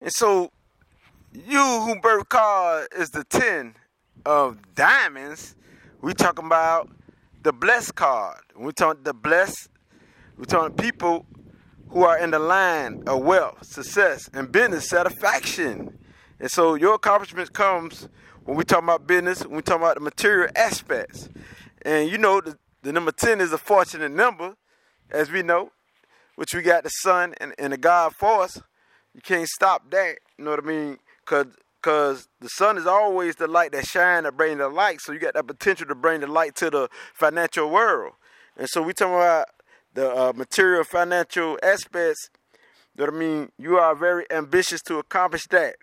And so, you who birth card is the 10 of diamonds, we talking about the blessed card. We talking the blessed, we talking people who are in the line of wealth, success, and business satisfaction. And so your accomplishment comes when we talk about business, when we talk about the material aspects. And you know, the, the number 10 is a fortunate number, as we know, which we got the sun and, and the God force. You can't stop that, you know what I mean? Because Cause the sun is always the light that shine that bring the light. So you got that potential to bring the light to the financial world. And so we talking about the uh, material financial aspects. That I mean, you are very ambitious to accomplish that.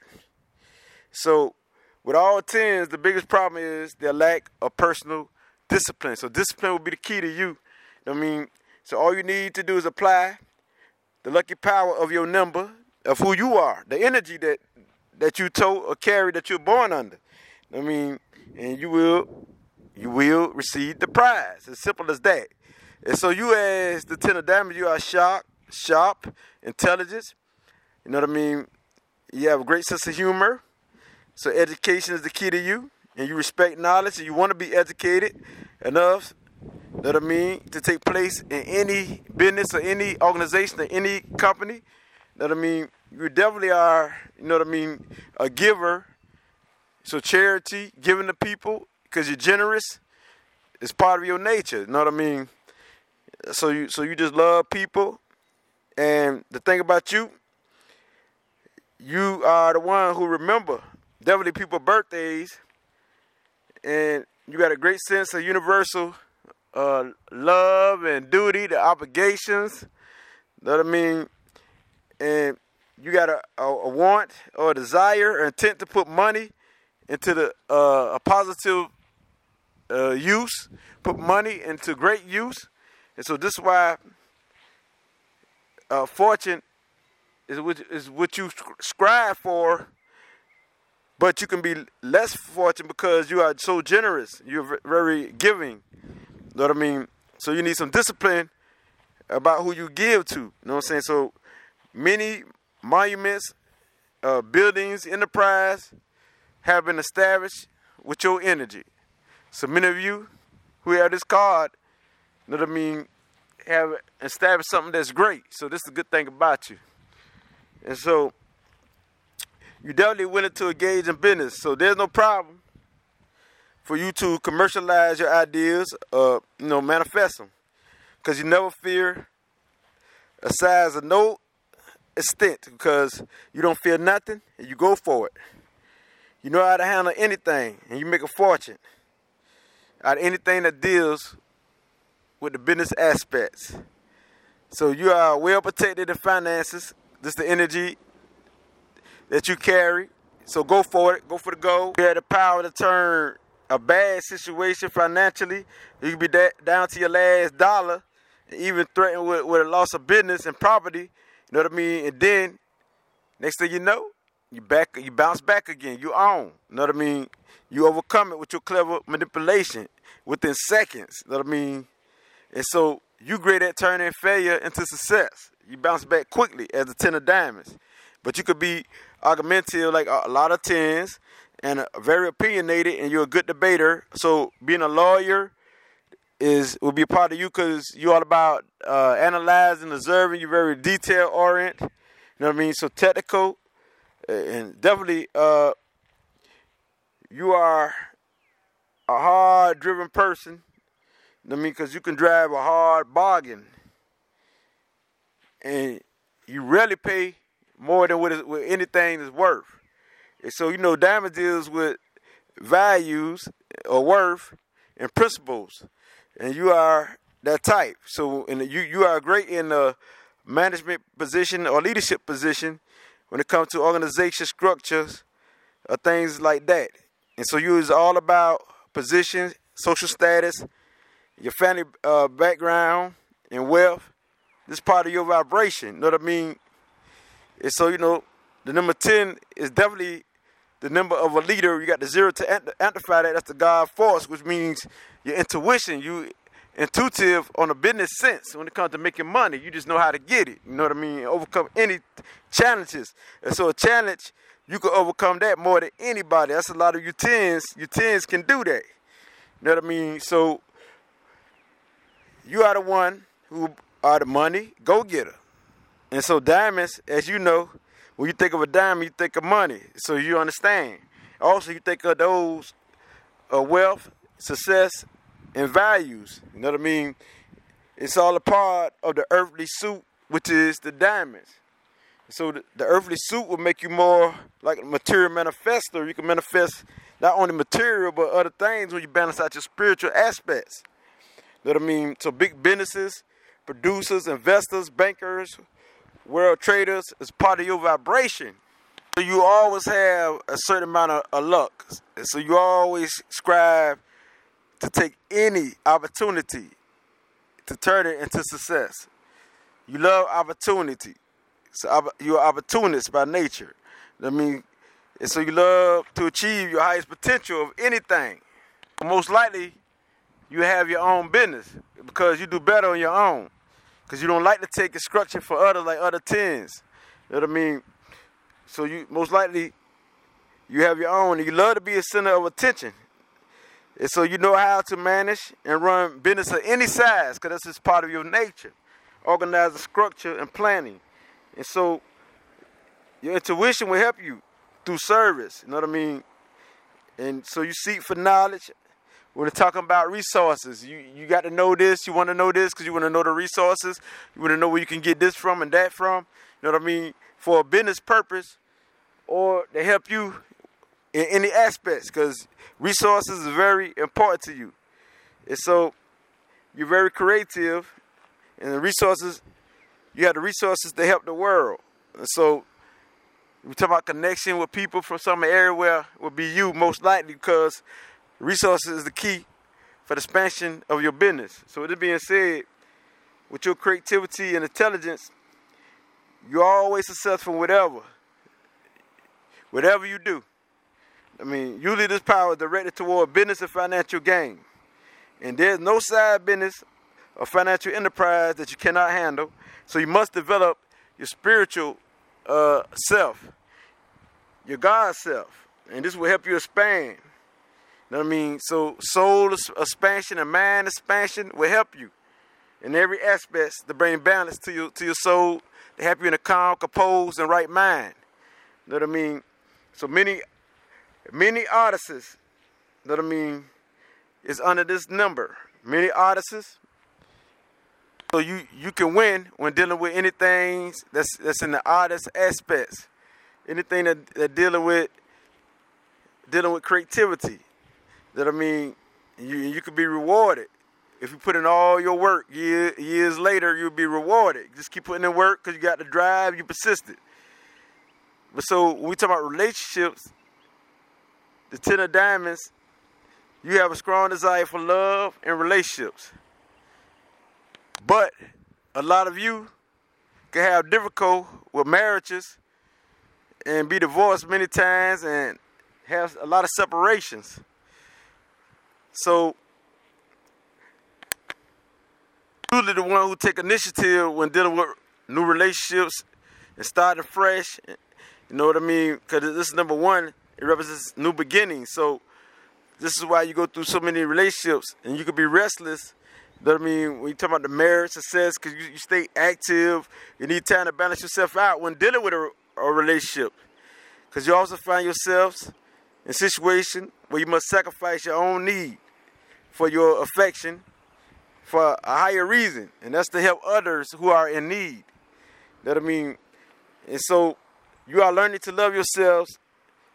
So with all tens, the biggest problem is their lack of personal discipline. So discipline will be the key to you. I mean, so all you need to do is apply the lucky power of your number of who you are, the energy that that you tote or carry that you're born under. I mean, and you will you will receive the prize. As simple as that. And so you as the ten of diamonds, you are sharp, sharp, intelligence. You know what I mean? You have a great sense of humor. So education is the key to you. And you respect knowledge and you want to be educated enough, what I mean, to take place in any business or any organization or any company. What I mean? You definitely are, you know what I mean, a giver. So charity, giving to people, because you're generous, is part of your nature. You know what I mean? So you so you just love people. And the thing about you, you are the one who remember definitely people birthdays and you got a great sense of universal uh, love and duty, the obligations. You know what I mean? And you got a, a, a want or a desire or intent to put money into the uh, a positive uh, use, put money into great use, and so this is why uh, fortune is what, is what you strive for. But you can be less fortunate because you are so generous. You're very giving. You know what I mean? So you need some discipline about who you give to. You know what I'm saying? So many monuments, uh, buildings, enterprise have been established with your energy. So many of you who have this card, you know what I mean, have established something that's great. So this is a good thing about you. And so you definitely willing to engage in business. So there's no problem for you to commercialize your ideas, uh, you know, manifest them. Because you never fear a size of no extent because you don't fear nothing and you go for it. You know how to handle anything and you make a fortune out of anything that deals with the business aspects. So you are well protected in finances. This the energy that you carry. So go for it. Go for the goal. You have the power to turn a bad situation financially. You can be down to your last dollar, even threatened with, with a loss of business and property you know what I mean? And then next thing you know, you back you bounce back again. You own. You know what I mean? You overcome it with your clever manipulation within seconds. You know what I mean? And so you great at turning failure into success. You bounce back quickly as a ten of diamonds. But you could be argumentative like a lot of tens and very opinionated and you're a good debater. So being a lawyer is will be a part of you because you're all about uh, analyzing, observing. You're very detail oriented. You know what I mean? So technical, and definitely uh, you are a hard driven person. You know what I mean? Because you can drive a hard bargain, and you rarely pay more than what, is, what anything is worth. And so you know, diamond deals with values or worth and principles and you are that type. So, and you you are great in the management position or leadership position when it comes to organization structures or things like that. And so, you is all about position, social status, your family uh, background, and wealth. This part of your vibration. You know what I mean? And so, you know, the number ten is definitely the number of a leader. You got the zero to amplify that. That's the God force, which means your intuition. You intuitive on a business sense when it comes to making money. You just know how to get it. You know what I mean? Overcome any challenges. And so a challenge, you can overcome that more than anybody. That's a lot of you tens. You tens can do that. You know what I mean? So you are the one who are the money go getter. And so diamonds, as you know, when you think of a diamond, you think of money. So you understand. Also, you think of those uh, wealth, success, and values. You know what I mean? It's all a part of the earthly suit, which is the diamonds. So the, the earthly suit will make you more like a material manifester. You can manifest not only material but other things when you balance out your spiritual aspects. You know what I mean? So big businesses, producers, investors, bankers, world traders is part of your vibration. So you always have a certain amount of, of luck. So you always strive to take any opportunity to turn it into success. You love opportunity. So you're an opportunist by nature. I mean, and so you love to achieve your highest potential of anything. Most likely, you have your own business because you do better on your own. Because you don't like to take instruction for others like other tens. You know what I mean? So you most likely you have your own you love to be a center of attention. And so you know how to manage and run business of any size because that's just part of your nature. Organize the structure and planning. And so your intuition will help you through service. You know what I mean? And so you seek for knowledge. We're talking about resources, you, you got to know this. You want to know this because you want to know the resources. You want to know where you can get this from and that from. You know what I mean? For a business purpose or to help you in any aspects because resources is very important to you. And so you're very creative and the resources, you have the resources to help the world. And so we talk about connection with people from some area where will be you most likely because resources is the key for the expansion of your business. So with it being said, with your creativity and intelligence, you're always successful in whatever. Whatever you do. I mean, usually this power is directed toward business and financial gain. And there's no side business or financial enterprise that you cannot handle. So you must develop your spiritual uh, self, your God self. And this will help you expand. Know what I mean? So soul expansion and mind expansion will help you in every aspect to bring balance to your to your soul, to help you in a calm, composed, and right mind. Know what I mean? So many many artists, know what I mean, is under this number. Many artists. So you you can win when dealing with anything that's that's in the artist aspects. Anything that, that dealing with dealing with creativity that I mean, you you could be rewarded if you put in all your work. Year, years later, you'll be rewarded. Just keep putting in work because you got the drive. You persisted. But so when we talk about relationships, the ten of diamonds, you have a strong desire for love and relationships. But a lot of you can have difficult with marriages and be divorced many times and have a lot of separations. So usually the one who take initiative when dealing with new relationships and starting fresh. You know what I mean? Because this is number one. It represents new beginnings. So this is why you go through so many relationships and you could be restless. You know what I mean? When you talk about the marriage success, because you, you, stay active, you need time to balance yourself out when dealing with a, a relationship. Because you also find yourselves in a situation where you must sacrifice your own need for your affection for a higher reason, and that's to help others who are in need. That I mean, and so you are learning to love yourselves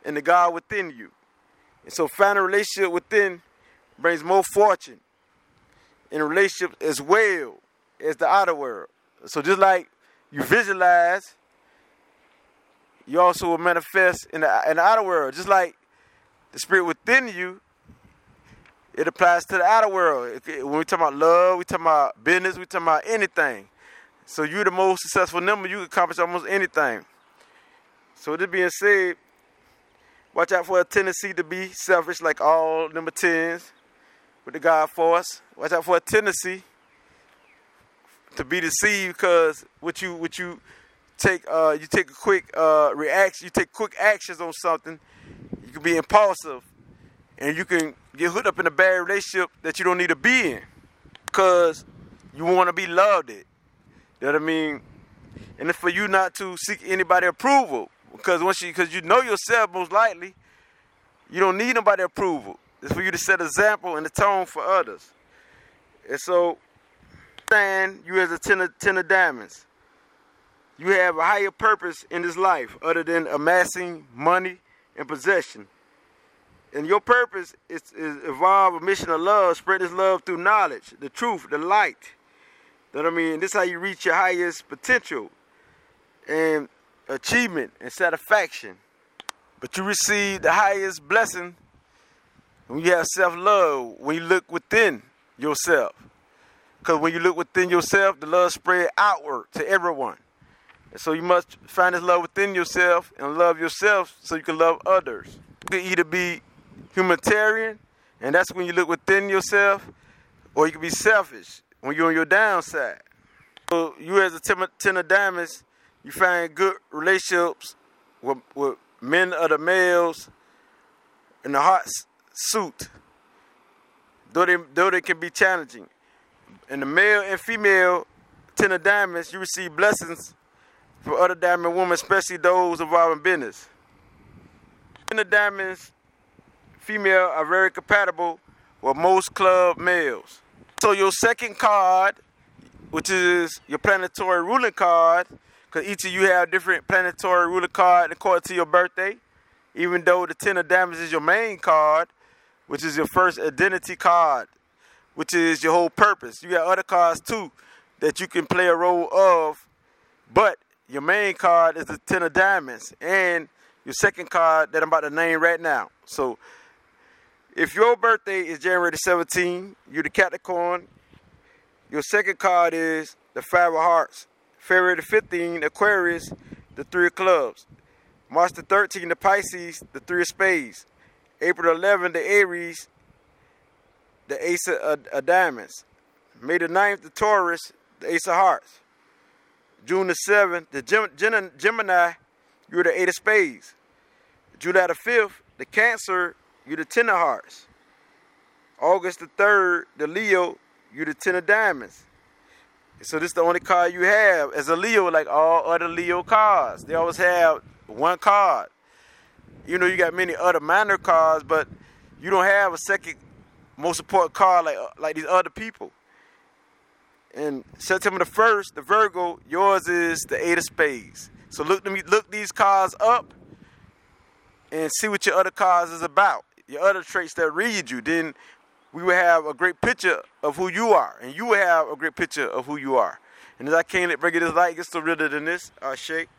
and the God within you. And so finding a relationship within brings more fortune in relationship as well as the outer world. So just like you visualize, you also will manifest in the, in the outer world. Just like the spirit within you it applies to the outer world. When we talk about love, we talk about business, we talk about anything. So you're the most successful number, you can accomplish almost anything. So this being said, watch out for a tendency to be selfish like all number 10s. with the God force. Watch out for a tendency to be deceived because what you what you take uh, you take a quick uh, reaction, you take quick actions on something. You can be impulsive, and you can get hooked up in a bad relationship that you don't need to be in because you want to be loved. It, you know what I mean? And it's for you not to seek anybody approval because once you because you know yourself most likely, you don't need nobody approval. It's for you to set an example and the tone for others. And so, stand you as a ten of, ten of diamonds. You have a higher purpose in this life other than amassing money and possession. And your purpose is, evolve a mission of love, spread this love through knowledge, the truth, the light. You know what I mean? This is how you reach your highest potential and achievement and satisfaction. But you receive the highest blessing when you have self love, when you look within yourself. Because when you look within yourself, the love spread outward to everyone. And so you must find this love within yourself and love yourself so you can love others. You can either be humanitarian, and that's when you look within yourself, or you can be selfish when you're on your downside. So you as a ten of diamonds, you find good relationships with, with men of the males in the hot suit, though they, though they can be challenging. In the male and female ten of diamonds, you receive blessings for other diamond women, especially those involving business. Ten of diamonds, female are very compatible with most club males. So your second card, which is your planetary ruling card, because each of you have different planetary ruler card according to your birthday. Even though the Ten of Diamonds is your main card, which is your first identity card, which is your whole purpose. You got other cards too that you can play a role of, but your main card is the Ten of Diamonds and your second card that I'm about to name right now. So if your birthday is January 17, you're the Capricorn. Your second card is the Five of Hearts. February the 15th, Aquarius, the Three of Clubs. March the 13th, the Pisces, the Three of Spades. April the 11th, the Aries, the Ace of, of Diamonds. May the 9th, the Taurus, the Ace of Hearts. June the 7th, the Gem- Gemini, you're the Eight of Spades. July the 5th, the Cancer, you're the Ten of Hearts. August the 3rd, the Leo, you're the Ten of Diamonds. So this is the only card you have as a Leo, like all other Leo cards. They always have one card. You know, you got many other minor cards, but you don't have a second most important card like uh, like these other people. And September the first, the Virgo, yours is the Eight of Spades. So look look these cards up and see what your other cards is about. Your other traits that read you. Then we would have a great picture of who you are, and you would have a great picture of who you are. And as I can't bring it as light, gets still realer than this, uh, Shake.